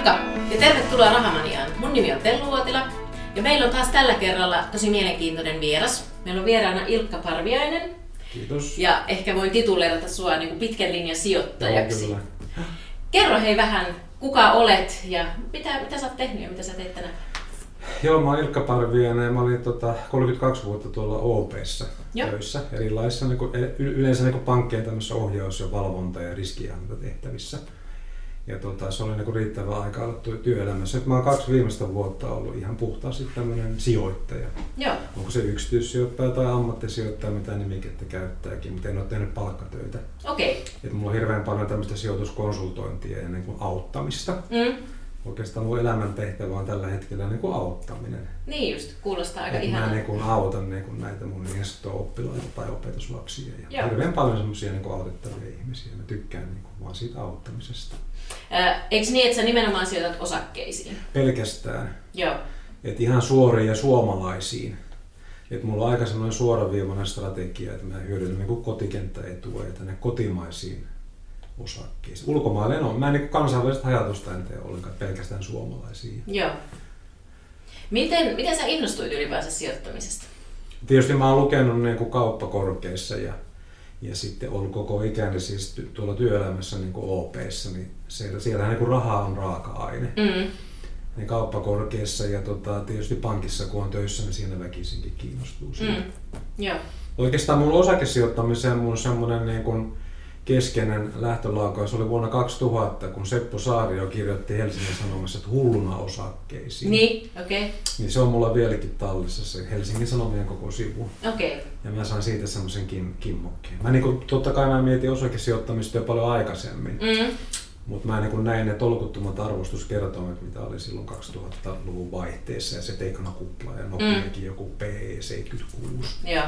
Moikka ja tervetuloa Rahamaniaan. Mun nimi on Tellu Uotila ja meillä on taas tällä kerralla tosi mielenkiintoinen vieras. Meillä on vieraana Ilkka Parviainen Kiitos. ja ehkä voin tituleerata sua niin kuin pitkän linjan sijoittajaksi. Joo, kyllä. Kerro hei vähän, kuka olet ja mitä, mitä sä oot tehnyt ja mitä sä teet tänä Joo, mä oon Ilkka Parviainen ja mä olin tota, 32 vuotta tuolla OPssa Joo. töissä. Erilaisissa niin kuin, y- yleensä niin kuin pankkien ohjaus- ja valvonta- ja riskiantatehtävissä. Ja tota, se oli niin riittävä aika olla työ- työelämässä. Nyt mä oon kaksi viimeistä vuotta ollut ihan puhtaasti tämmöinen sijoittaja. Joo, Onko se yksityissijoittaja tai ammattisijoittaja, mitä nimikettä käyttääkin, mutta en ole tehnyt palkkatöitä. okei. Et mulla on hirveän paljon tämmöistä sijoituskonsultointia ja niin kuin auttamista. Mm. Oikeastaan mun elämäntehtävä on tällä hetkellä niin kuin auttaminen. Niin just, kuulostaa aika Et mä niin kuin autan niin kuin näitä mun niin oppilaita tai opetuslapsia. Ja Joo. hirveän paljon semmoisia niin autettavia ihmisiä. Mä tykkään niin kuin vaan siitä auttamisesta. Ää, eikö niin, että sä nimenomaan sijoitat osakkeisiin? Pelkästään. Joo, Et ihan suoriin ja suomalaisiin. Et mulla on aika semmoinen suoraviivainen strategia, että mä hyödynnän niin kotikenttäetua ja tänne kotimaisiin osakkeisiin. Ulkomaille en ole. Mä en niin kansainvälistä ajatusta en tee ollenkaan, pelkästään suomalaisiin. joo. Miten, miten sä innostuit ylipäänsä sijoittamisesta? Tietysti mä oon lukenut niin kuin kauppakorkeissa ja, ja sitten ollut koko ikäni siis tuolla työelämässä niin kuin OPissa, niin siellä, siellähän niin kuin raha on raaka-aine. Mm. Niin kauppakorkeissa ja tota, tietysti pankissa kun on töissä, niin siinä väkisinkin kiinnostuu siitä. Mm. Joo, Oikeastaan mun osakesijoittamiseen mun semmoinen niin kuin keskeinen lähtölaukaus oli vuonna 2000, kun Seppo Saario kirjoitti Helsingin Sanomissa, että hulluna osakkeisiin. niin, okei, okay. niin se on mulla vieläkin tallissa se Helsingin Sanomien koko sivu. okei. Okay. Ja mä sain siitä semmoisen kim, kimmokkeen. Mä niinku, totta kai mä mietin osakesijoittamista jo paljon aikaisemmin, Mm. mutta mä niinku näin ne tolkuttomat arvostuskertoimet, mitä oli silloin 2000-luvun vaihteessa ja se teknokupla ja Nokiakin joku PE76. Joo,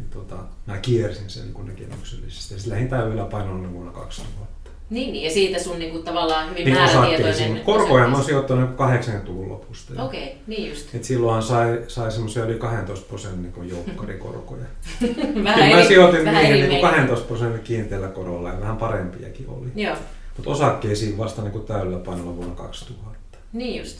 Niin tota, mä kiersin sen niin näkemyksellisesti. Sitten lähdin tää yläpainolle vuonna 2000. niin, niin, ja siitä sun niinku tavallaan hyvin Niin määrätietoinen... Korkoja mä oon sijoittanut 80-luvun lopusta. Okei, okay, niin just. Et silloinhan sai, sai semmoisia yli 12 prosentin niin joukkarikorkoja. vähän Kyllä mä eri, sijoitin vähän niihin eri niin meininki. 12 prosentin kiinteällä korolla ja vähän parempiakin oli. Joo, Mutta osakkeisiin vasta niin täydellä painolla vuonna 2000. niin just.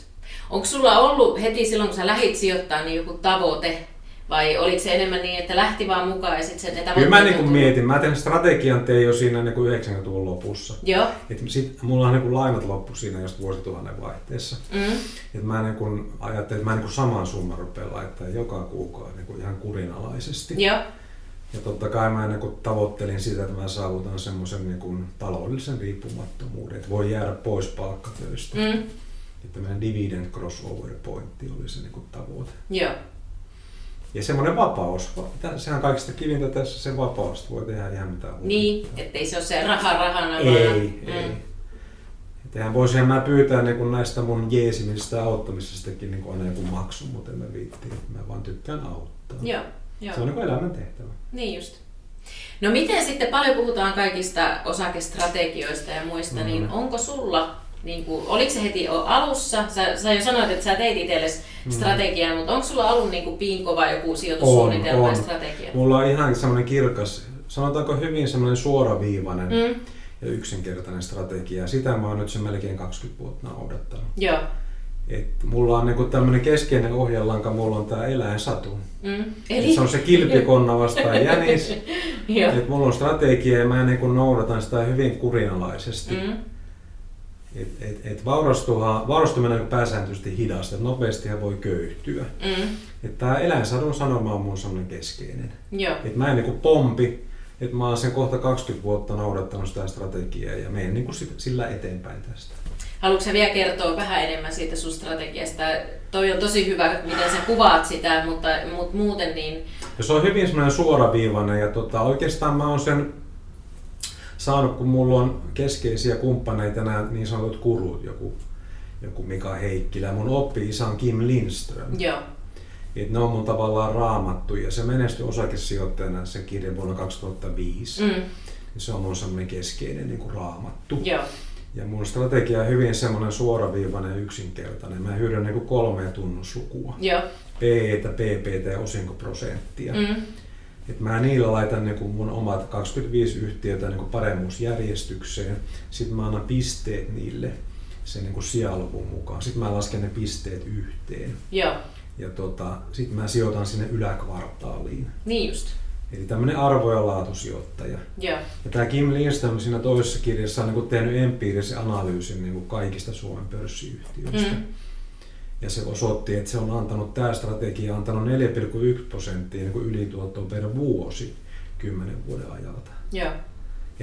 Onko sulla ollut heti silloin, kun sä lähit sijoittaa, niin joku tavoite? Vai oliko se enemmän niin, että lähti vaan mukaan ja sitten se Kyllä mä niin kuin mietin, mä tein strategian tein jo siinä niin kuin 90-luvun lopussa. Joo, Et sit, mulla on niin kuin lainat loppu siinä just vuosituhannen vaihteessa. mm. Et mä niin kuin ajattelin, että mä niin kuin saman summan rupean laittaa joka kuukausi niin kuin ihan kurinalaisesti. joo, Ja totta kai mä niin kuin tavoittelin sitä, että mä saavutan semmoisen niin kuin taloudellisen riippumattomuuden, että voi jäädä pois palkkatöistä. mm. Että tämmöinen dividend crossover pointti oli se niin kuin tavoite. joo, Ja semmoinen vapaus, sehän on kaikista kivintä tässä se vapaus, että voi tehdä ihan mitä huvittaa. niin, ettei se ole se raha rahana, Ei, vaan... ei. Et eihän voisin mä pyytää niin kuin näistä mun jeesimistä ja auttamisestakin niin aina joku maksu, mutta en mä viitti. Mä vaan tykkään auttaa. Joo, joo. Se on niin elämän tehtävä. Niin just. No miten sitten, paljon puhutaan kaikista osakestrategioista ja muista, Mhm. niin onko sulla, niin kuin, oliko se heti alussa, sä, sä jo sanoit, että sä teit itsellesi strategiaa, mutta onko sulla ollut niin kuin piinkova joku sijoitussuunnitelma Mhm. On, ja on. strategia? Mulla on ihan semmoinen kirkas, sanotaanko hyvin semmoinen suoraviivainen Mm, ja yksinkertainen strategia. Sitä mä oon nyt sen melkein 20 vuotta noudattanut. joo. Et mulla on niinku tämmöinen keskeinen ohjelanka, mulla on tää eläinsatu. Mm. Et Eli, se on se kilpikonna vastaan jänis. Et mulla on strategia ja mä niinku noudatan sitä hyvin kurinalaisesti. Mm, Et, et, et vaurastuminen on pääsääntöisesti hidasta, että nopeasti voi köyhtyä. mm, Et tää eläinsadun sanoma on mun semmoinen keskeinen. joo. Et mä en niinku pompi, että mä oon sen kohta 20 vuotta noudattanut sitä strategiaa ja menen niinku sit- sillä eteenpäin tästä. Haluatko sä vielä kertoa vähän enemmän siitä sun strategiasta? Toi on tosi hyvä, miten sä kuvaat sitä, mutta, mutta muuten niin... Ja se on hyvin semmoinen suoraviivainen ja tota, oikeastaan mä oon sen saanut, kun mulla on keskeisiä kumppaneita, nämä niin sanotut kurut, joku, joku Mika Heikkilä mun oppi-isä on Kim Lindström. Joo, Et ne on mun tavallaan raamattu ja se menestyi osakesijoittajana se kirja vuonna 2005. mm, Se on mun semmoinen keskeinen niin kuin raamattu. joo, Ja mun strategia on hyvin semmoinen suoraviivainen ja yksinkertainen. Mä hyödyn niin kolmea tunnuslukua. joo, PEtä, PPtä ja osinkoprosenttia. mm, Et mä niillä laitan niin mun omat 25 yhtiötä niin paremmuusjärjestykseen. Sitten mä annan pisteet niille. sen niin sijaluvun mukaan. Sitten mä lasken ne pisteet yhteen. Joo. Ja tota, sitten mä sijoitan sinne yläkvartaaliin. Niin just. Eli tämmöinen arvo- ja laatusijoittaja. Joo. Ja tämä Kim Lindström siinä toisessa kirjassa on niin tehnyt empiirisen analyysin niin kaikista Suomen pörssiyhtiöistä. Mm. Ja se osoitti, että se on antanut, tämä strategia on antanut 4,1 prosenttia niin ylituottoa per vuosi kymmenen vuoden ajalta. Joo.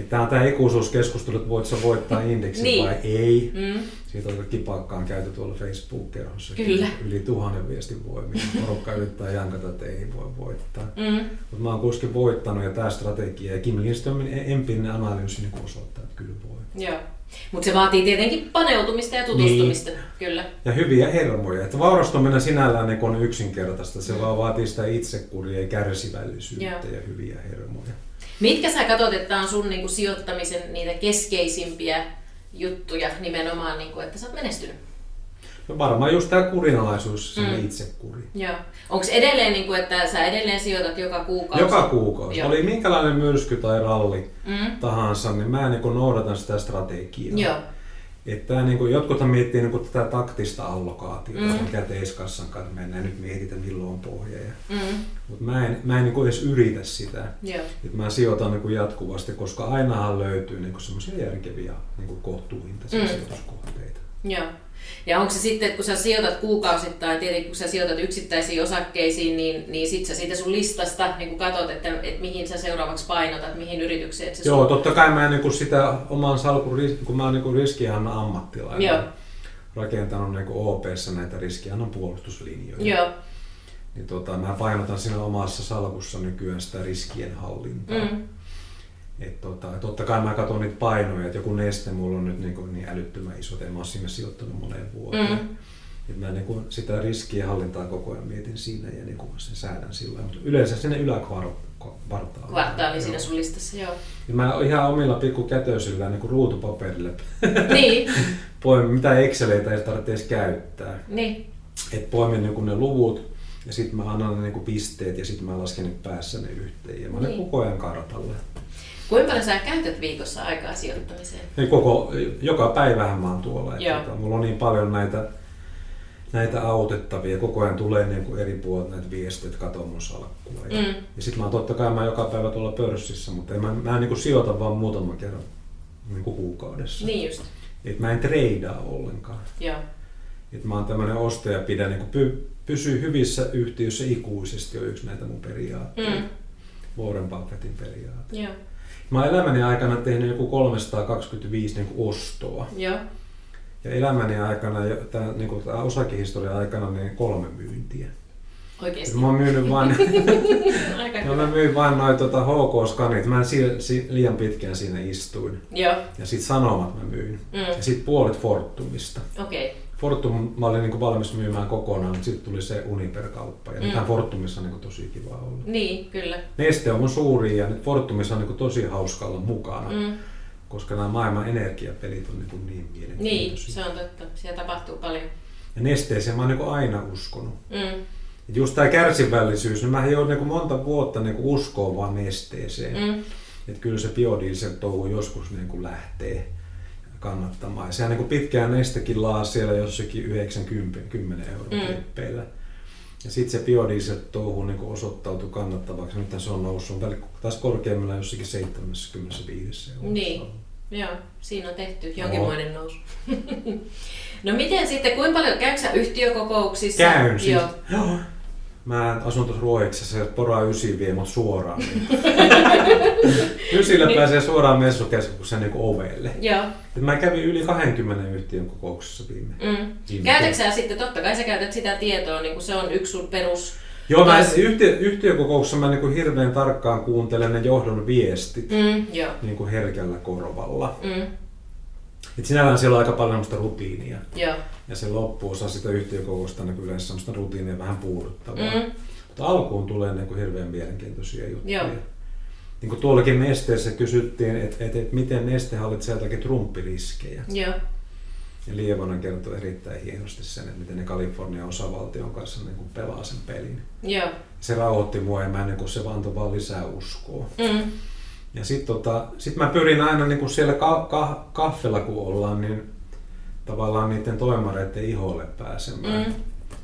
Tämä on tämä ikuisuuskeskustelu, että voit sä voittaa indeksin Niin. vai ei. Mm. Siitä on kipakkaan käyty tuolla Facebook-kerhossa. Kyllä. Yli tuhannen viestin voimia. Porukka yrittää jankata, että ei voi voittaa. Mm. Mutta mä oon kuitenkin voittanut ja tämä strategia ja Kim Lindströmin empiirinen analyysi niin osoittaa, että kyllä voi. Joo. Mutta se vaatii tietenkin paneutumista ja tutustumista. Kyllä. Ja hyviä hermoja. Että vaurastuminen sinällään niin on yksinkertaista. Se vaan vaatii sitä itsekuria ja kärsivällisyyttä Joo. ja hyviä hermoja. Mitkä sä katsot, että on sun niinku sijoittamisen niitä keskeisimpiä juttuja nimenomaan, niinku, että sä oot menestynyt? No varmaan just tämä kurinalaisuus, se Mm. itsekuri. Joo. Onko edelleen, niinku, että sä edelleen sijoitat joka kuukausi? Joka kuukausi. Joo. Oli minkälainen myrsky tai ralli Mm. tahansa, niin mä niin noudatan sitä strategiaa. Joo. Että niin kuin, jotkuthan miettii niin kuin, tätä taktista allokaatiota, Mm. mm. käteiskassan kanssa mennään nyt mietitään milloin on pohja. Ja, Mm. mutta mä en, mä en niin kuin edes yritä sitä. Joo. Et mä sijoitan niin kuin jatkuvasti, koska ainahan löytyy niin semmoisia järkeviä niin kuin kohtuuhintaisia Mm. sijoituskohteita. Joo. Ja onko se sitten, että kun sä sijoitat kuukausittain, tietenkin kun sä sijoitat yksittäisiin osakkeisiin, niin, niin sit sä siitä sun listasta niin kun katot, että, että mihin sä seuraavaksi painotat, mihin yritykseen. Että se Joo, sun... totta kai mä niin sitä oman salkun, kun mä oon niin riskiannan ammattilainen, Joo. rakentanut niin OPssa näitä riskiannan puolustuslinjoja. Joo. Niin tota, mä painotan siinä omassa salkussa nykyään sitä riskien hallintaa. Mm. Et tota, totta kai mä katson niitä painoja, että joku neste mulla on nyt niin, kuin niin älyttömän iso, että en mä oon siinä sijoittanut moneen vuoteen. Mm. Et mä niin kuin sitä riskien hallintaa koko ajan mietin siinä ja niin kuin sen säädän sillä mutta yleensä sinne yläkvartaaliin. Kvartaali siinä sun listassa, joo. Ja mä ihan omilla pikkukätöisillä niin kuin ruutupaperille niin, poimin, mitä Exceleitä ei tarvitse edes käyttää. niin. Et poimin niin kuin ne luvut ja sitten mä annan ne niin kuin pisteet ja sitten mä lasken ne päässä ne yhteen ja mä olen Niin. koko ajan kartalla. Kuinka paljon sä käytät viikossa aikaa sijoittamiseen? Ja koko, joka päivähän mä oon tuolla. että Joo. Tota, mulla on niin paljon näitä, näitä autettavia. Koko ajan tulee niin kuin eri puolet näitä viestejä, että kato mun salkkua. Ja, Mm. ja sitten mä oon totta kai mä joka päivä tuolla pörssissä, mutta en, mä, mä en niin kuin sijoita vaan muutaman kerran niin kuin kuukaudessa. Niin just, Et mä en treidaa ollenkaan. joo. Et mä oon tämmönen ostaja pidä, niin kuin py, pysyy hyvissä yhtiöissä ikuisesti on yksi näitä mun periaatteita. Mm. Warren Buffettin periaate. Joo. Mä oon elämäni aikana tehnyt joku 325 niin kuin ostoa. Joo. Ja elämäni aikana, ja tää, niin kuin, tää osakehistorian aikana, niin kolme myyntiä. Oikeesti. Mä oon myynyt vain, ja mä myin vain noin tota, HK-skanit. Mä en si, si, liian pitkään siinä istuin. Joo. Ja sit sanomat mä myin. Mm. Ja sit puolet Fortumista. Okei. Okay. Fortum mä olin niin valmis myymään kokonaan, mutta sitten tuli se Uniper-kauppa. Ja Mm. mm. Fortumissa on niin tosi kiva olla. Niin, kyllä. Neste on mun suuri ja nyt Fortumissa on niin tosi hauska olla mukana. Mm. Koska nämä maailman energiapelit on niin, niin Niin, mielenkiintoisia. se on totta. Siellä tapahtuu paljon. Ja nesteeseen mä oon niin aina uskonut. Mm. Et just tämä kärsivällisyys, niin mä joudun niin monta vuotta niin uskoa vaan nesteeseen. Mm. Että kyllä se biodiesel touhu joskus niin lähtee kannattamaan. Ja sehän niin pitkään nestekin laa siellä jossakin 90 10 euroa Mm. mm. Ja sitten se biodiesel touhu niin osoittautui kannattavaksi. Nyt se on noussut taas korkeimmilla jossakin 75 euroa. Niin. Joo, siinä on tehty jonkinmoinen nousu. No miten sitten, kuinka paljon, käykö sä yhtiökokouksissa? Käyn siis. Joo. Joo. Mä asun tuossa Ruoiksessa ja pora ysi vie mut suoraan. Ysillä Niin. pääsee suoraan messukeskuksen niin ovelle. Joo. Et mä kävin yli 20 yhtiön kokouksessa viime. Mm. viime Käytätkö sä sitten, totta kai sä käytät sitä tietoa, niin kuin se on yksi sun perus... Joo, mä yhtiö, yhtiökokouksessa mä niin hirveän tarkkaan kuuntelen ne johdon viestit Mm, joo. niin kuin herkällä korvalla. Mm, Et sinällään siellä on aika paljon semmoista rutiinia. joo. Ja se loppuosa sitä yhtiökokousta on kyllä semmoista rutiinia vähän puuduttavaa. Mm, Mutta alkuun tulee niin kuin hirveän mielenkiintoisia juttuja. Joo. Niin kuin tuollakin Nesteessä kysyttiin, että et, et miten Neste hallitsee jotakin trumppiriskejä. joo. Ja Lievonen kertoi erittäin hienosti sen, että miten ne Kalifornian osavaltion kanssa niin kuin pelaa sen pelin. Joo. Se rauhoitti mua ja mä niin kuin se vaan vaan lisää uskoa. Mm, Ja sitten tota, sit mä pyrin aina niin kuin siellä ka- ka- kaffella kun ollaan, niin tavallaan niiden toimareiden iholle pääsemään Mm.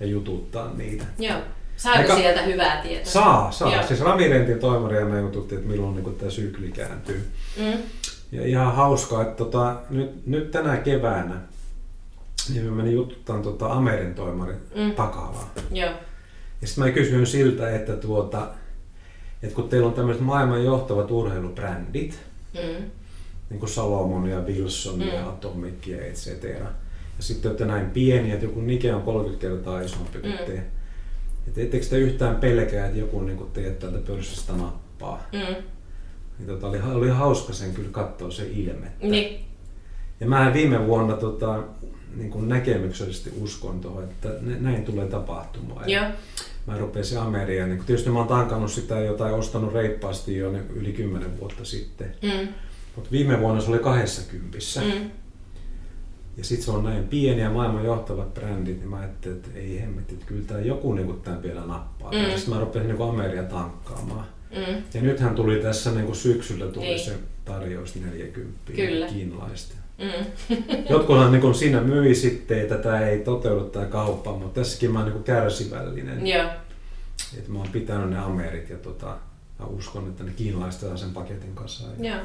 ja jututtaa niitä. Joo. Saako Aika- sieltä hyvää tietoa? Saa, saa. Joo. Siis Ramirentin toimaria me jututtiin, että milloin niin tämä sykli kääntyy. Mm. Ja ihan hauskaa, että tota, nyt, nyt tänä keväänä niin me menin jututtaan tota Amerin toimarin Mm. Takalaa. Joo. Ja sitten mä kysyin siltä, että, tuota, että kun teillä on tämmöiset maailman johtavat urheilubrändit, Mm. niin kuin Salomon ja Wilson ja Mm. Atomic ja et cetera. Ja sitten olette näin pieni, että joku Nike on 30 kertaa isompi kuin Mm. te. Että ettekö te yhtään pelkää, että joku niin teet täältä pörssistä nappaa? Mm. Niin tota, oli, oli hauska sen kyllä katsoa se ilme. Niin. Ja mä viime vuonna tota, niin kuin näkemyksellisesti uskon tuohon, että nä- näin tulee tapahtumaan. Ja Joo. Mä rupesin Ameriaan. Niin, kun tietysti mä oon tankannut sitä jotain, ostanut reippaasti jo niin yli 10 vuotta sitten. Mm. Mutta viime vuonna se oli 20. Mm. Ja sitten se on näin pieni ja maailman johtavat brändit, niin mä ajattelin, että ei hemmetti, että kyllä tää joku niin tämän vielä nappaa. Mm. Sitten mä rupesin niin Ameria tankkaamaan. Mm. Ja nythän tuli tässä niin syksyllä tuli Niin. se tarjous 40 Kyllä. kiinalaista. Mm. Jotkuthan niin kuin siinä myi sitten, että tämä ei toteudu tämä kauppa, mutta tässäkin mä oon niin kärsivällinen. Joo. Että mä oon pitänyt ne Amerit ja tota, mä uskon, että ne kiinalaiset saa sen paketin kasaan. Ja Joo.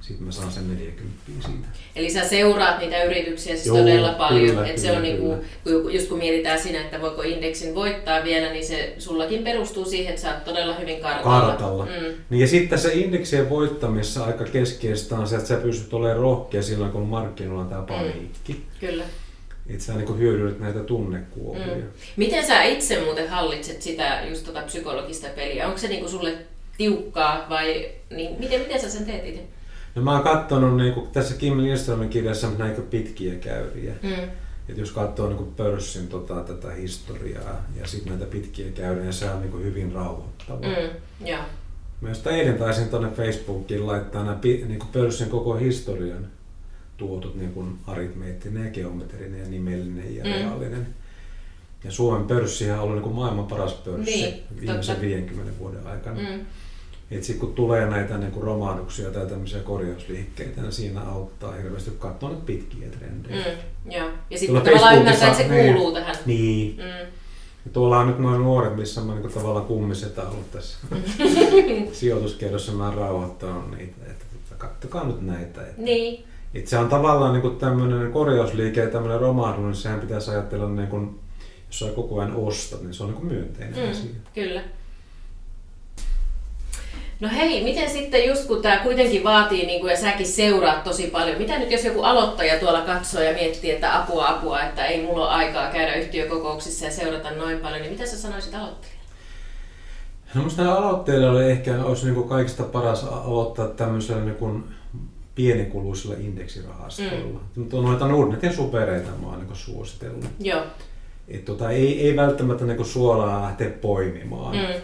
Sitten mä saan sen 40 siitä. Eli sä seuraat niitä yrityksiä siis Joo, todella paljon. kyllä, että se kyllä, on niinku, kyllä. kun, just kun mietitään siinä, että voiko indeksin voittaa vielä, niin se sullakin perustuu siihen, että sä oot todella hyvin kartalla. Kartalla. Mm. Niin ja sitten tässä indeksien voittamisessa aika keskeistä on se, että sä pystyt olemaan rohkea silloin, kun markkinoilla on tämä paniikki. Kyllä. Että sä niin hyödynnät näitä tunnekuohuja. Mm. Miten sä itse muuten hallitset sitä just tota psykologista peliä? Onko se niinku sulle tiukkaa vai niin, miten, miten sä sen teet itse? No mä oon katsonut niin tässä Kim Lindströmin kirjassa näitä pitkiä käyriä. Mm. Et jos katsoo niin pörssin tota, tätä historiaa ja sitten näitä pitkiä käyriä, se on niin hyvin rauhoittava. Mm. Mä just eilen taisin tuonne Facebookiin laittaa nämä niin pörssin koko historian tuotut niin kuin aritmeettinen ja geometrinen ja nimellinen ja mm. reaalinen. Ja Suomen pörssihän on ollut niin kuin maailman paras pörssi Niin, viimeisen totta. 50 vuoden aikana. Mm. Mm. Et sit kun tulee näitä niin kuin romahduksia tai tämmöisiä korjausliikkeitä, niin siinä auttaa hirveästi katsoa näitä pitkiä trendejä. Mm. Joo. Ja sitten tavallaan ymmärtää, että se niin. kuuluu tähän. Niin. Mm. Ja tuolla on nyt noin nuoret, missä mä niin tavallaan kummisetä ollut tässä sijoituskerrossa. Mä rauhoittanut niitä, että tota, kattokaa nyt näitä. Että, Niin. että se on tavallaan niin tämmöinen korjausliike ja tämmöinen romahdus, niin sehän pitäisi ajatella, niin kuin, jos sä koko ajan ostat, niin se on niin kuin myönteinen Mm. asia. Kyllä. No hei, miten sitten just kun tämä kuitenkin vaatii, niin kuin, ja säkin seuraat tosi paljon, mitä nyt jos joku aloittaja tuolla katsoo ja miettii, että apua apua, että ei mulla ole aikaa käydä yhtiökokouksissa ja seurata noin paljon, niin mitä sä sanoisit aloittajalle? No musta aloitteelle ehkä olisi niin kuin kaikista paras aloittaa tämmöisellä niin kuin pienikuluisilla indeksirahastoilla. Mm. Mutta noita Nordnetin supereita mä oon niin suositellut. Joo. Et tota, ei, ei välttämättä niin kuin suoraan lähteä poimimaan. Mm.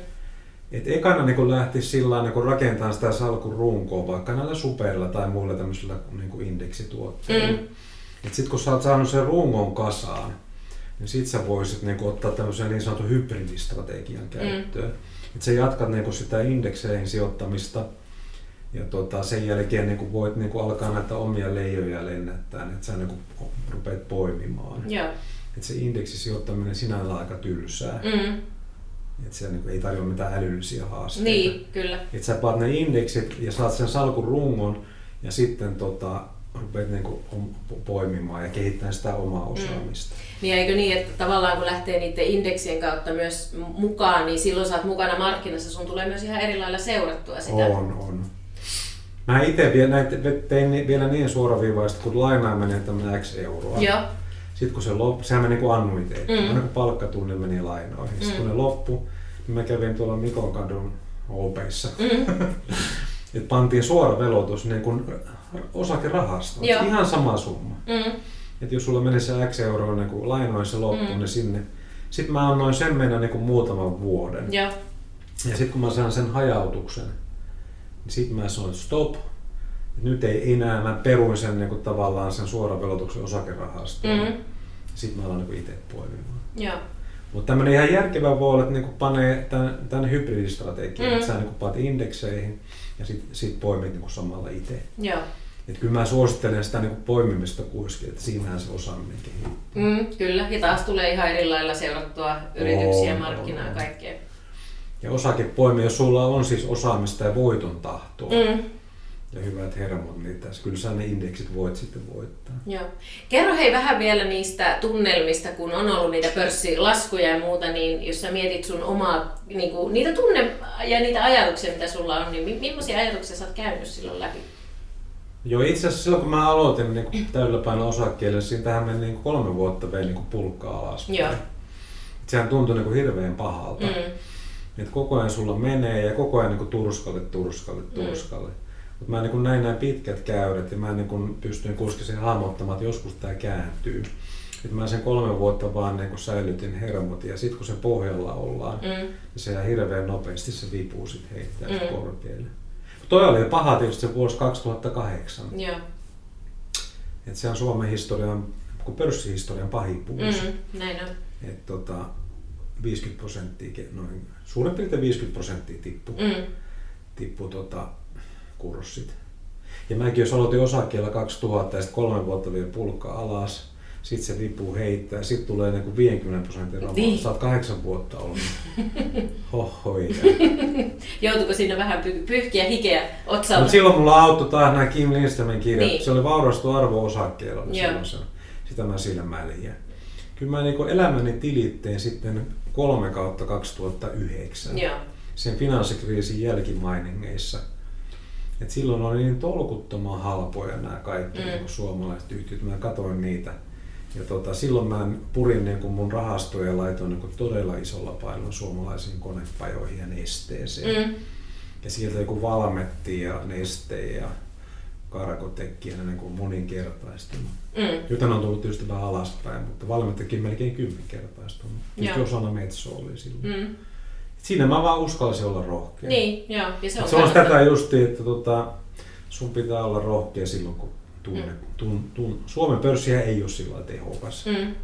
Et ekana niin lähtisi sillä niin rakentamaan sitä salkun runkoa vaikka näillä superilla tai muilla tämmöisillä niin indeksituotteilla. Mm. Et sit kun sä oot saanut sen rungon kasaan, niin sit sä voisit niin kuin, ottaa tämmöisen niin sanotun hybridistrategian käyttöön. Mm. Et sä jatkat niin kuin sitä indekseihin sijoittamista ja tota, sen jälkeen niin kuin voit niin kuin alkaa näitä omia leijoja lennättää, että sä niin kuin rupeat poimimaan. Joo. Et se indeksisijoittaminen sinällään aika tylsää. Mm. Että se niin kuin ei tarjoa mitään älyllisiä haasteita. Niin, kyllä. Että sä paat ne indeksit ja saat sen salkun rungon ja sitten tota, rupeat niinku om- poimimaan ja kehittämään sitä omaa osaamista. Niin eikö niin, että tavallaan kun lähtee niiden indeksien kautta myös mukaan, niin silloin sä oot mukana markkinassa, sun tulee myös ihan eri lailla seurattua sitä. On, on. Mä itse vielä, tein vielä niin suoraviivaista, kun lainaa menee tämmöinen X euroa. Joo. Sitten kun se loppui, sehän meni kuin annuiteetti, Mm. aina kun palkkatunnin meni lainoihin. Sitten kun Mm. ne loppu, niin mä kävin tuolla Mikon kadun opeissa. Mm. Et pantiin suora velotus niin kuin osakerahastoon. Joo. Ihan sama summa. Mm. Et jos sulla meni se X euroa niin kuin lainoin se loppu, Mm. niin sinne. Sitten mä annoin sen mennä niin kuin muutaman vuoden. Joo. Ja sitten kun mä sain sen hajautuksen, niin sitten mä sanoin, stop. Et nyt ei enää, mä peruin sen niin kuin tavallaan sen suoran velotuksen osakerahastoon. Mm. Sitten mä alan niin itse poimimaan. Joo. Mutta tämmöinen ihan järkevä voi olla, että niin kuin panee tämän, tämän hybridistrategian, Mm. että sä niin paat indekseihin ja sitten sit poimit niin kuin samalla itse. Joo. että kyllä mä suosittelen sitä niin poimimista kuiskin, että siinähän se osaaminen kehittyy. Mm, kyllä, ja taas tulee ihan eri lailla seurattua yrityksiä, markkinaa ja kaikkea. Ja osakepoimia, jos sulla on siis osaamista ja voiton tahtoa, Mm. Ja hyvät hermot, niin tässä kyllä sä ne indeksit voit sitten voittaa. Joo. Kerro hei vähän vielä niistä tunnelmista, kun on ollut niitä pörssilaskuja ja muuta, niin jos sä mietit sun omaa, niin kuin, niitä tunne ja niitä ajatuksia, mitä sulla on, niin mi- millaisia ajatuksia sä oot käynyt silloin läpi? Joo, itse asiassa silloin kun mä aloitin niin kuin täydellä paino osakkeelle, siitähän meni niin kolme vuotta vei niin pulkkaa alas. Joo. Sehän tuntui niin kuin hirveän pahalta. Mm. Että koko ajan sulla menee ja koko ajan niin kuin turskalle, turskalle, turskalle. Mm. Mutta mä niin kuin näin näin pitkät käyrät ja mä niin kuin pystyin kuskisen hahmottamaan, että joskus tämä kääntyy. Et mä sen kolme vuotta vaan niin säilytin hermot ja sitten kun se pohjalla ollaan, Mm. niin se ihan nopeasti se vipu sit heittää Mm. korkealle. Toi oli paha tietysti se vuosi 2008. Joo. Et se on Suomen historian, kun pörssihistorian pahin vuosi. Mm. Näin on. Et tota, 50 prosenttia, noin, suurin piirtein 50 prosenttia tippui Mm. tippu tota, kurssit. Ja mäkin jos aloitin osakkeella 2000 ja sitten kolme vuotta vielä pulkka alas, sitten se vipu heittää, sitten tulee niinku 50 prosentin rama. Niin. Sä oot kahdeksan vuotta ollut. Hohoi. Joutuiko siinä vähän py- pyyhkiä hikeä otsalta? Mutta silloin mulla auttoi taas nämä Kim Lindströmin kirjat. Niin. Se oli vaurastu arvo osakkeella. Sitä mä silmäilin. Ja kyllä mä niinku elämäni tilitteen sitten kolme kautta 2009. Joo. sen finanssikriisin jälkimainingeissa. Et silloin oli niin tolkuttoman halpoja nämä kaikki Mm. niin suomalaiset yhtiöt. Mä katsoin niitä. Ja tota, silloin mä purin niin kuin mun rahastoja ja laitoin niin kuin todella isolla painolla suomalaisiin konepajoihin ja nesteeseen. Mm. Ja sieltä joku valmetti ja neste ja karkotekki ja ne niin kuin moninkertaistunut. Mm. Nyt on tullut tietysti vähän alaspäin, mutta valmettikin melkein kymmenkertaistunut. Tietysti Joo. osana Metso oli silloin. Mm. Siinä mä vaan uskalsin olla rohkea. Niin, joo. Ja se on, Se on tätä justi, että tota, sun pitää olla rohkea silloin, kun tunne, Mm. tun, tun, Suomen pörssiä ei ole sillä lailla tehokas. Mm.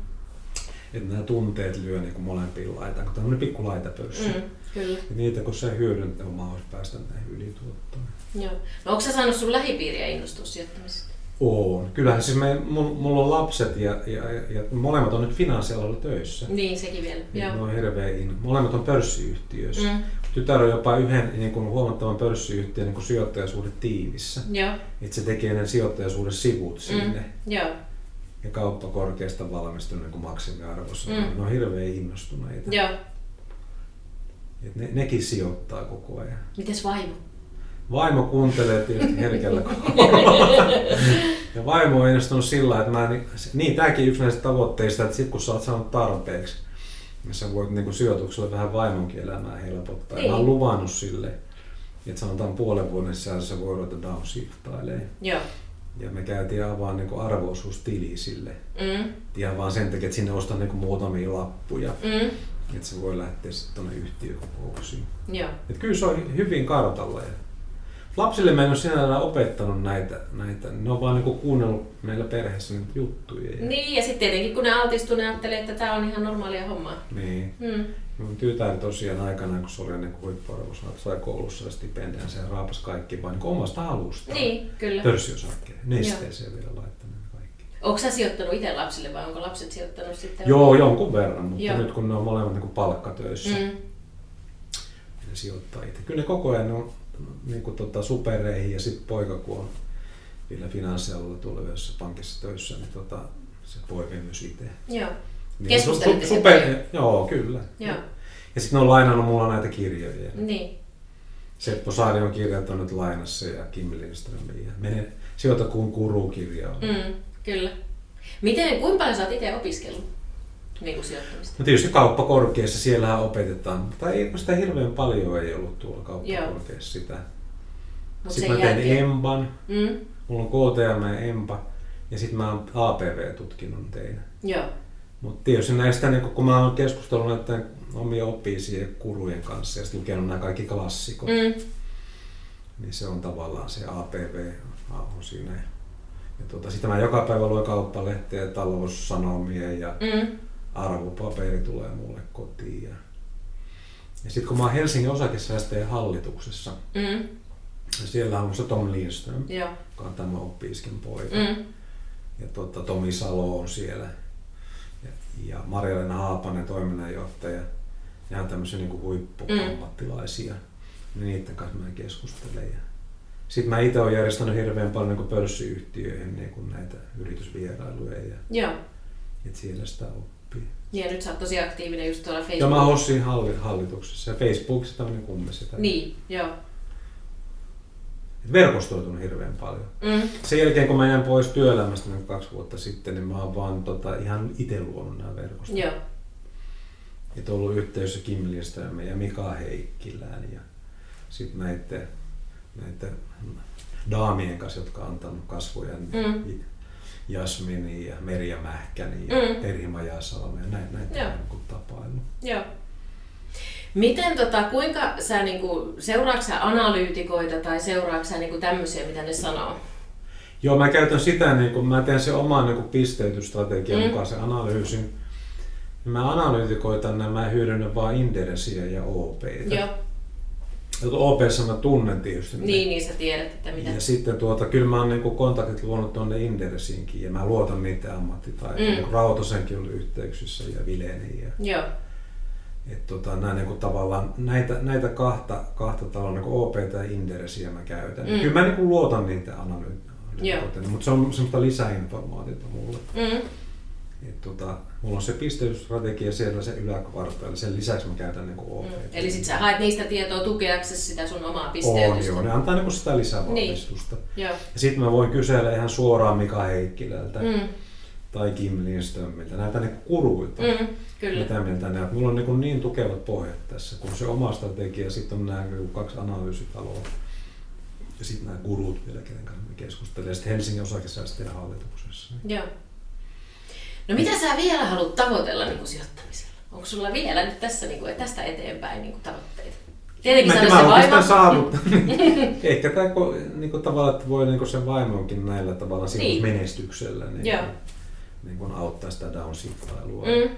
Että nämä tunteet lyö niin molempiin laitaan, kun on pikku laitapörssi. Mm. Kyllä. Ja niitä kun se hyödyntää, on mahdollista päästä näihin ylituottoihin. Joo. No onko sä saanut sun lähipiiriä innostua sijoittamisesta? On. Kyllähän siis me, mulla, on lapset ja, ja, ja, molemmat on nyt finanssialalla töissä. Niin, sekin vielä. Niin Joo. ne on hirveä in. Molemmat on pörssiyhtiöissä. Mm. Mm. Tytär on jopa yhden niin kuin huomattavan pörssiyhtiön niin kuin sijoittajasuhde tiivissä. Joo. Että se tekee ne sijoittajasuuden sivut sinne. Mm. Joo. Ja kauppa korkeasta valmistunut niin kuin maksimiarvossa. Mm. Mm. Ne on hirveän innostuneita. Joo. Et ne, nekin sijoittaa koko ajan. Mites vaimo? Vaimo kuuntelee tietysti herkällä. Ja vaimo on innostunut sillä että mä, niin, niin tämäkin yksi näistä tavoitteista, että sit kun sä oot saanut tarpeeksi, niin sä voit niin sijoituksella vähän vaimonkin elämää helpottaa. Niin. Mä oon Niin. luvannut sille, että sanotaan puolen vuoden sisällä se voi ruveta downshiftailemaan. Joo. Ja me käytiin avaa niin arvoisuustili sille. Mm. Ihan vaan sen takia, että sinne ostaa niin muutamia lappuja, Mm. että se voi lähteä sitten tuonne yhtiökokouksiin. Joo. Et kyllä se on hyvin kartalla. Ja lapsille mä en ole sinällään opettanut näitä, näitä. ne on vaan niinku kuunnellut meillä perheessä niitä juttuja. Ja, Niin, ja sitten tietenkin kun ne altistuu, ne ajattelee, että tämä on ihan normaalia hommaa. niin. Mm. Mun tytär tosiaan aikanaan, kun se oli ennen kuin huippuarvossa, sai koulussa stipendian, se raapas kaikki vaan niin omasta halusta. Niin, kyllä. Pörssiosakkeet, nesteeseen vielä laittanut kaikki. Onko sä sijoittanut itse lapsille vai onko lapset sijoittanut sitten? Joo, jonkun verran, mutta Joo. nyt kun ne on molemmat niin palkkatöissä, mm. Mm. ne sijoittaa itse. Kyllä ne koko ajan on niin kuin tota, supereihin ja sitten poika, kun on vielä finanssialalla tulevassa pankissa töissä, niin tota, se poimii myös itse. Joo. Niin, Keskustelitte su- sen super? Joo, kyllä. Joo. Ja sitten ne on lainannut mulla näitä kirjoja. Niin. Seppo Saari on kirjoittanut lainassa ja Kim Lindström. Ja mene, sijoita kuin kuru-kirja on. Mm. Kyllä. Miten, kuinka paljon sä oot itse opiskellut niin sijoittamista? No tietysti kauppakorkeassa, siellähän opetetaan, mutta ei, sitä hirveän paljon ei ollut tuolla kauppakorkeassa sitä. Mut Sitten mä tein jälkeen- EMBAN, Mm. mulla on KTM ja EMBA, ja sitten mä oon APV-tutkinnon tein. Joo. Mutta tietysti näistä, niin kun mä oon keskustellut näiden omien oppiisien kurujen kanssa ja sitten lukenut nämä kaikki klassikot, mm. Mm. niin se on tavallaan se APV on siinä. Ja tuota, sitten mä joka päivä luen kauppalehteä, taloussanomia ja Mm. Arvopaperi tulee mulle kotiin. Ja, ja sitten kun mä oon Helsingin osakesäästäjän hallituksessa, Mm. Ja siellä on se Tom Lindström, Joo. joka on tämä oppiisken poika. Mm. Ja tota, Tomi Salo on siellä. Ja, ja Marja-Leena Haapanen, toiminnanjohtaja. Ne on tämmöisiä niin huippuammattilaisia. Mm. Niiden kanssa mä keskustelen. Ja sitten mä itse olen järjestänyt hirveän paljon niin pörssiyhtiöihin niin näitä yritysvierailuja. Ja, Joo. et siellä sitä oppii. Ja nyt sä oot tosi aktiivinen just tuolla Ja mä Facebookissa. Hossin halli, hallituksessa ja Facebookissa tämmöinen kummi sitä. Niin, joo. Et verkostoitunut hirveän paljon. Mm. Sen jälkeen kun mä jäin pois työelämästä niin kaksi vuotta sitten, niin mä oon vaan tota, ihan itse luonut nämä verkostot. Joo. Et ollut yhteydessä Kim Lindström ja Mika Heikkilään ja sitten näiden, näiden daamien kanssa, jotka on antanut kasvoja, niin Mm. Jasmini ja Merja Mähkäni ja Mm. Terhi Majasalme ja näin, näitä Joo. on tapailu. Joo. Miten, tota, kuinka sä niinku, seuraatko sä analyytikoita tai seuraatko sä niinku tämmöisiä, mitä ne sanoo? Joo, mä käytän sitä, niin kun mä teen sen oman niin kun pisteytysstrategian Mm. mm. mukaisen analyysin. Mä analyytikoitan nämä, mä hyödynnän vaan Inderesiä ja OP:tä. Joo. OPssa mä tunnen tietysti. ne. Niin, niin sä tiedät, että mitä. Ja sitten tuota, kyllä mä oon niin kontaktit luonut tuonne Inderesiinkin ja mä luotan niiden ammattitaitoon. Mm. Mm. Rautosenkin oli yhteyksissä ja Vileni. Ja, Joo. et tota, nää, niin kuin, tavallaan, näitä, näitä kahta, kahta tavalla, niin OPta ja Inderesiä mä käytän. Mm. Kyllä mä niin kuin, luotan niitä analyytikoita, mutta se on semmoista lisäinformaatiota mulle. Mm. Et, tota, mulla on se pisteytysstrategia siellä se yläkvartaali, sen lisäksi mä käytän niin Mm. OPta. Eli sit sä haet niistä tietoa tukeaksesi sitä sun omaa on, pisteytystä. joo, ne antaa niin kuin sitä lisävahvistusta. Joo. Ja sitten mä voin kysellä ihan suoraan Mika Heikkilältä Mm. tai Kim Lindströmiltä, näitä niin kuruilta. Mm. Kyllä. Mitä mieltä ne on. Mulla on niin, niin tukevat pohjat tässä, kun se oma strategia, sitten on nämä niin kaksi analyysitaloa ja sitten nämä gurut vielä, kenen kanssa me keskustelee. Ja sitten Helsingin osakesäästäjän hallituksessa. Joo. No mitä sä vielä haluat tavoitella niin kuin sijoittamisella? Onko sulla vielä nyt tässä niin kuin, tästä eteenpäin niin kuin tavoitteita? Tietenkin Mä, mä oon sitä saavuttanut. Ehkä tämä niin kuin, tavallaan, että voi niin kuin sen vaimonkin näillä tavalla Niin. menestyksellä niin, Joo. niin kuin auttaa sitä downshiftailua. Mm.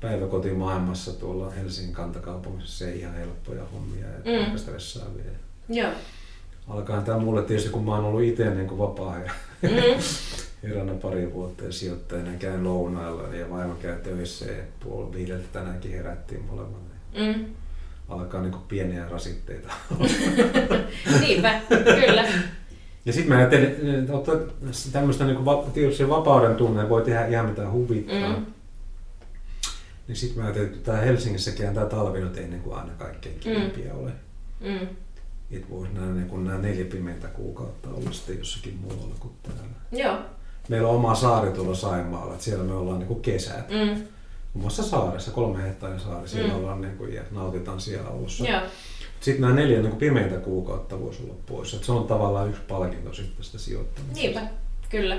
Päiväkotimaailmassa tuolla Helsingin kantakaupungissa se ei ihan helppoja hommia ja Mm. stressaavia. Joo. Alkaa tämä mulle tietysti, kun mä oon ollut itse niin vapaa ja Mm. heränä pari vuotta ja sijoittajana käyn lounailla ja vaimo käy töissä ja puoli viideltä tänäänkin herättiin molemmat. Mm. Alkaa niin pieniä rasitteita. Niinpä, kyllä. Ja sitten mä ajattelin, että tämmöistä niin tietysti vapauden tunne voi tehdä ihan mitä huvittaa. Mm. Mm. Niin sitten mä ajattelin, että tää Helsingissäkin tämä talvi nyt ei niin kuin aina kaikkein kivimpiä ole. Mm. Että voisi nämä, niin nämä neljä pimeitä kuukautta olla sitten jossakin muualla kuin täällä. Joo. Meillä on oma saari tuolla Saimaalla, että siellä me ollaan niin kuin kesät. Mm. Muun muassa saaressa, kolme hehtaarin saari, siellä Mm. ollaan niin kuin, ja nautitaan siellä olossa. Joo. Sitten nämä neljä niin kuin pimeitä kuukautta voisi olla pois. Et se on tavallaan yksi palkinto sitten sitä sijoittamisesta. Niinpä, kyllä.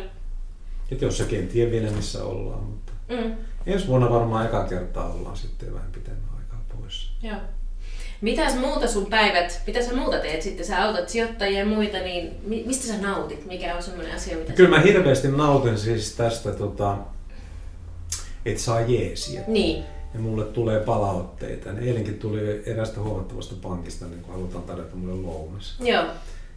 Et jossakin en tiedä vielä missä ollaan, mutta Mm. ensi vuonna varmaan eka kertaa ollaan sitten vähän pitemmän aikaa pois. Joo. Mitäs muuta sun päivät, mitä sä muuta teet sitten? Sä autat sijoittajia ja muita, niin mi- mistä sä nautit? Mikä on semmoinen asia, mitä Kyllä sä... mä hirveästi nautin siis tästä, tota, että saa jeesiä. Niin. Ja mulle tulee palautteita. Eilenkin tuli erästä huomattavasta pankista, niin kun halutaan tarjota mulle lounas. Joo.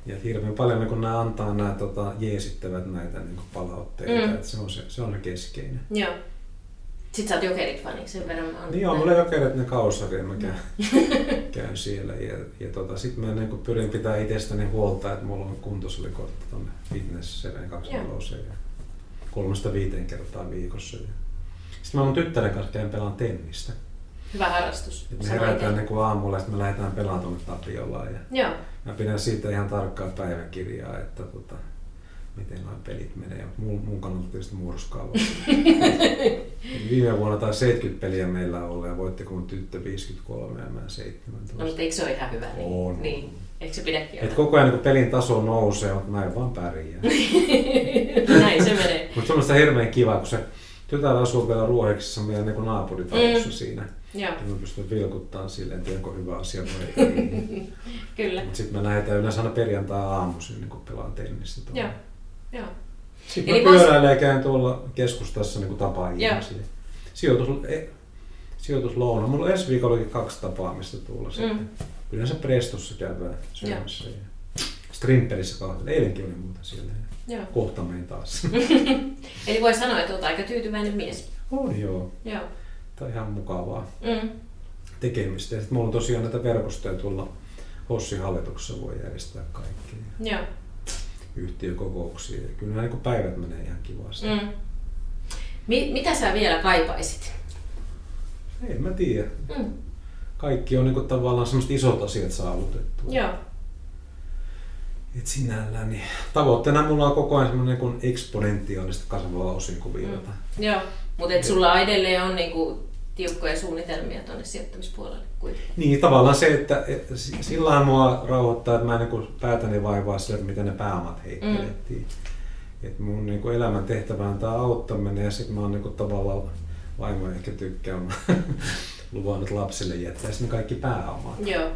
Ja hirveän paljon niin kun nämä antaa nämä tota, jeesittävät näitä niin palautteita, Mm. että se on se, se on se keskeinen. Joo. Sitten sä oot jokerit fani, sen verran mä oon... Niin on mulla jokerit ne kaussari ja mä käyn, siellä. Ja, ja tota, sitten mä niin pyrin pitää itsestäni huolta, että mulla on kuntosalikortti tuonne fitness Seven 20 ja kolmesta viiteen kertaa viikossa. Ja sitten mä mun tyttären kanssa käyn pelaan tennistä. Hyvä harrastus. Et me herätään niin aamulla ja sitten me lähdetään pelaamaan tuonne Tapiolaan. Ja Joo. mä pidän siitä ihan tarkkaa päiväkirjaa, että tota, miten noin pelit menee. Mun, mun kannalta tietysti murskaava. Viime vuonna taisi 70 peliä meillä olla ja voittiko mun tyttö 53 ja mä 17. No, mutta eikö se ole ihan hyvä? Niin. On. niin. Eikö se pidäkin Et olla? koko ajan niin pelin taso nousee, mutta mä en vaan pärjää. Näin se menee. mutta semmoista hirveän kiva, kun se tytär asuu vielä Ruoheksissa meidän niin naapuritalossa Mm. siinä. Joo, Ja mä pystyn vilkuttaa silleen, en tiedä onko hyvä asia vai ei. kyllä. Mutta sitten me lähdetään yleensä aina perjantai aamuisin, niin kun pelaan tennistä. Joo. Joo. Sitten Eli mä vois- pyöräilen ja käyn tuolla keskustassa niin tapaa ihmisiä. Sijoitus, e, sijoituslouna. Mulla on ensi viikollakin kaksi tapaamista tuolla Mm. sitten. Yleensä Prestossa käydään syömässä. Ja Skrimpelissä kahvilla. Eilenkin oli muuta siellä. Joo. Kohta menen taas. Eli voi sanoa, että olet aika tyytyväinen mies. on joo. Joo. Tämä on ihan mukavaa Mm. tekemistä. Ja sitten mulla on tosiaan näitä verkostoja tuolla Hossin hallituksessa voi järjestää kaikkea. Joo. Yhtiökokouksia. Ja kyllä nämä niin päivät menee ihan kivasti. Mm. Mi- mitä sä vielä kaipaisit? Ei mä tiedä. Mm. Kaikki on niin kuin tavallaan semmoiset isot asiat saavutettu. Joo. Et sinällään niin tavoitteena mulla on koko ajan semmoinen niin eksponentiaalisesti kasvava osinkovirta. Mm. Joo. Mutta sulla edelleen on niinku tiukkoja suunnitelmia tuonne sijoittamispuolelle kuitenkin. Niin, tavallaan se, että et, s- sillä lailla mua rauhoittaa, että mä en niin päätäni vaivaa sille, että miten ne pääomat heittelettiin. Mm. Et mun niin elämän tehtävä on tämä auttaminen ja sitten mä oon niin tavallaan vaimo ehkä tykkää mä luvannut lapsille jättää sinne kaikki pääomat. Joo.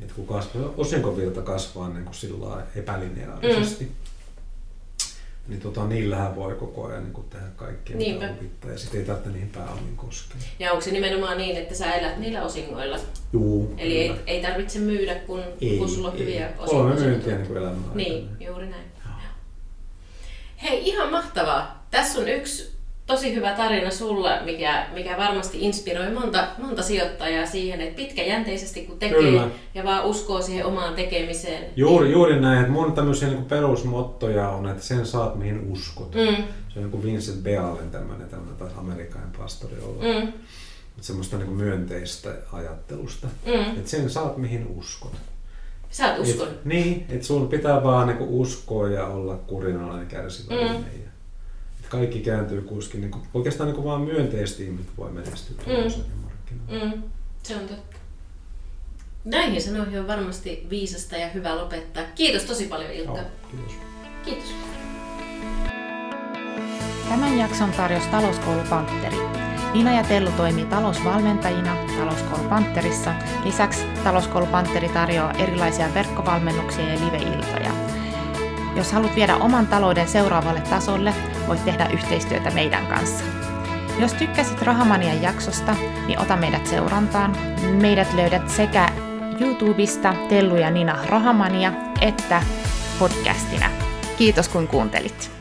Et kun kasvaa, osinkovirta kasvaa niin kuin sillä epälineaarisesti, mm. Niin tota, niillähän voi koko ajan niin tehdä kaikkea, Niinpä. mitä huvittaa. Ja sitten ei tarvitse niihin pääomiin koskea. Ja onko se nimenomaan niin, että sä elät niillä osingoilla? Juu, Eli ei, kyllä. ei tarvitse myydä, kun, kun sulla on hyviä Kolme osinkoja. myyntiä niin aikana. Niin, juuri näin. Hei, ihan mahtavaa. Tässä on yksi tosi hyvä tarina sulla, mikä, mikä varmasti inspiroi monta, monta sijoittajaa siihen, että pitkäjänteisesti kun tekee Kyllä. ja vaan uskoo siihen omaan tekemiseen. Juuri, juuri näin, että mun tämmöisiä niin perusmottoja on, että sen saat mihin uskot. Mm, Se on niin Vincent Bealen tämmöinen, tämmöinen taas amerikkalainen pastori ollut. mm, semmoista niin myönteistä ajattelusta. mm. Että sen saat mihin uskot. Sä oot uskon. Et, niin, että sun pitää vaan niin uskoa ja olla kurinalainen kärsivällinen. Mm. Ja, kaikki kääntyy kuitenkin, niin kuin, oikeastaan niin kuin vaan myönteisesti ihmiset voi menestyä Mm. Mm, se on totta. Näihin sanoihin on varmasti viisasta ja hyvä lopettaa. Kiitos tosi paljon Ilkka. Joo, kiitos. Kiitos. Tämän jakson tarjosi Talouskoulu Pantteri. Nina ja Tellu toimii talousvalmentajina Talouskoulu Pantterissa. Lisäksi Talouskoulu Pantteri tarjoaa erilaisia verkkovalmennuksia ja live-iltoja. Jos haluat viedä oman talouden seuraavalle tasolle, voit tehdä yhteistyötä meidän kanssa. Jos tykkäsit Rahamanian jaksosta, niin ota meidät seurantaan. Meidät löydät sekä YouTubesta Tellu ja Nina Rahamania että podcastina. Kiitos kun kuuntelit.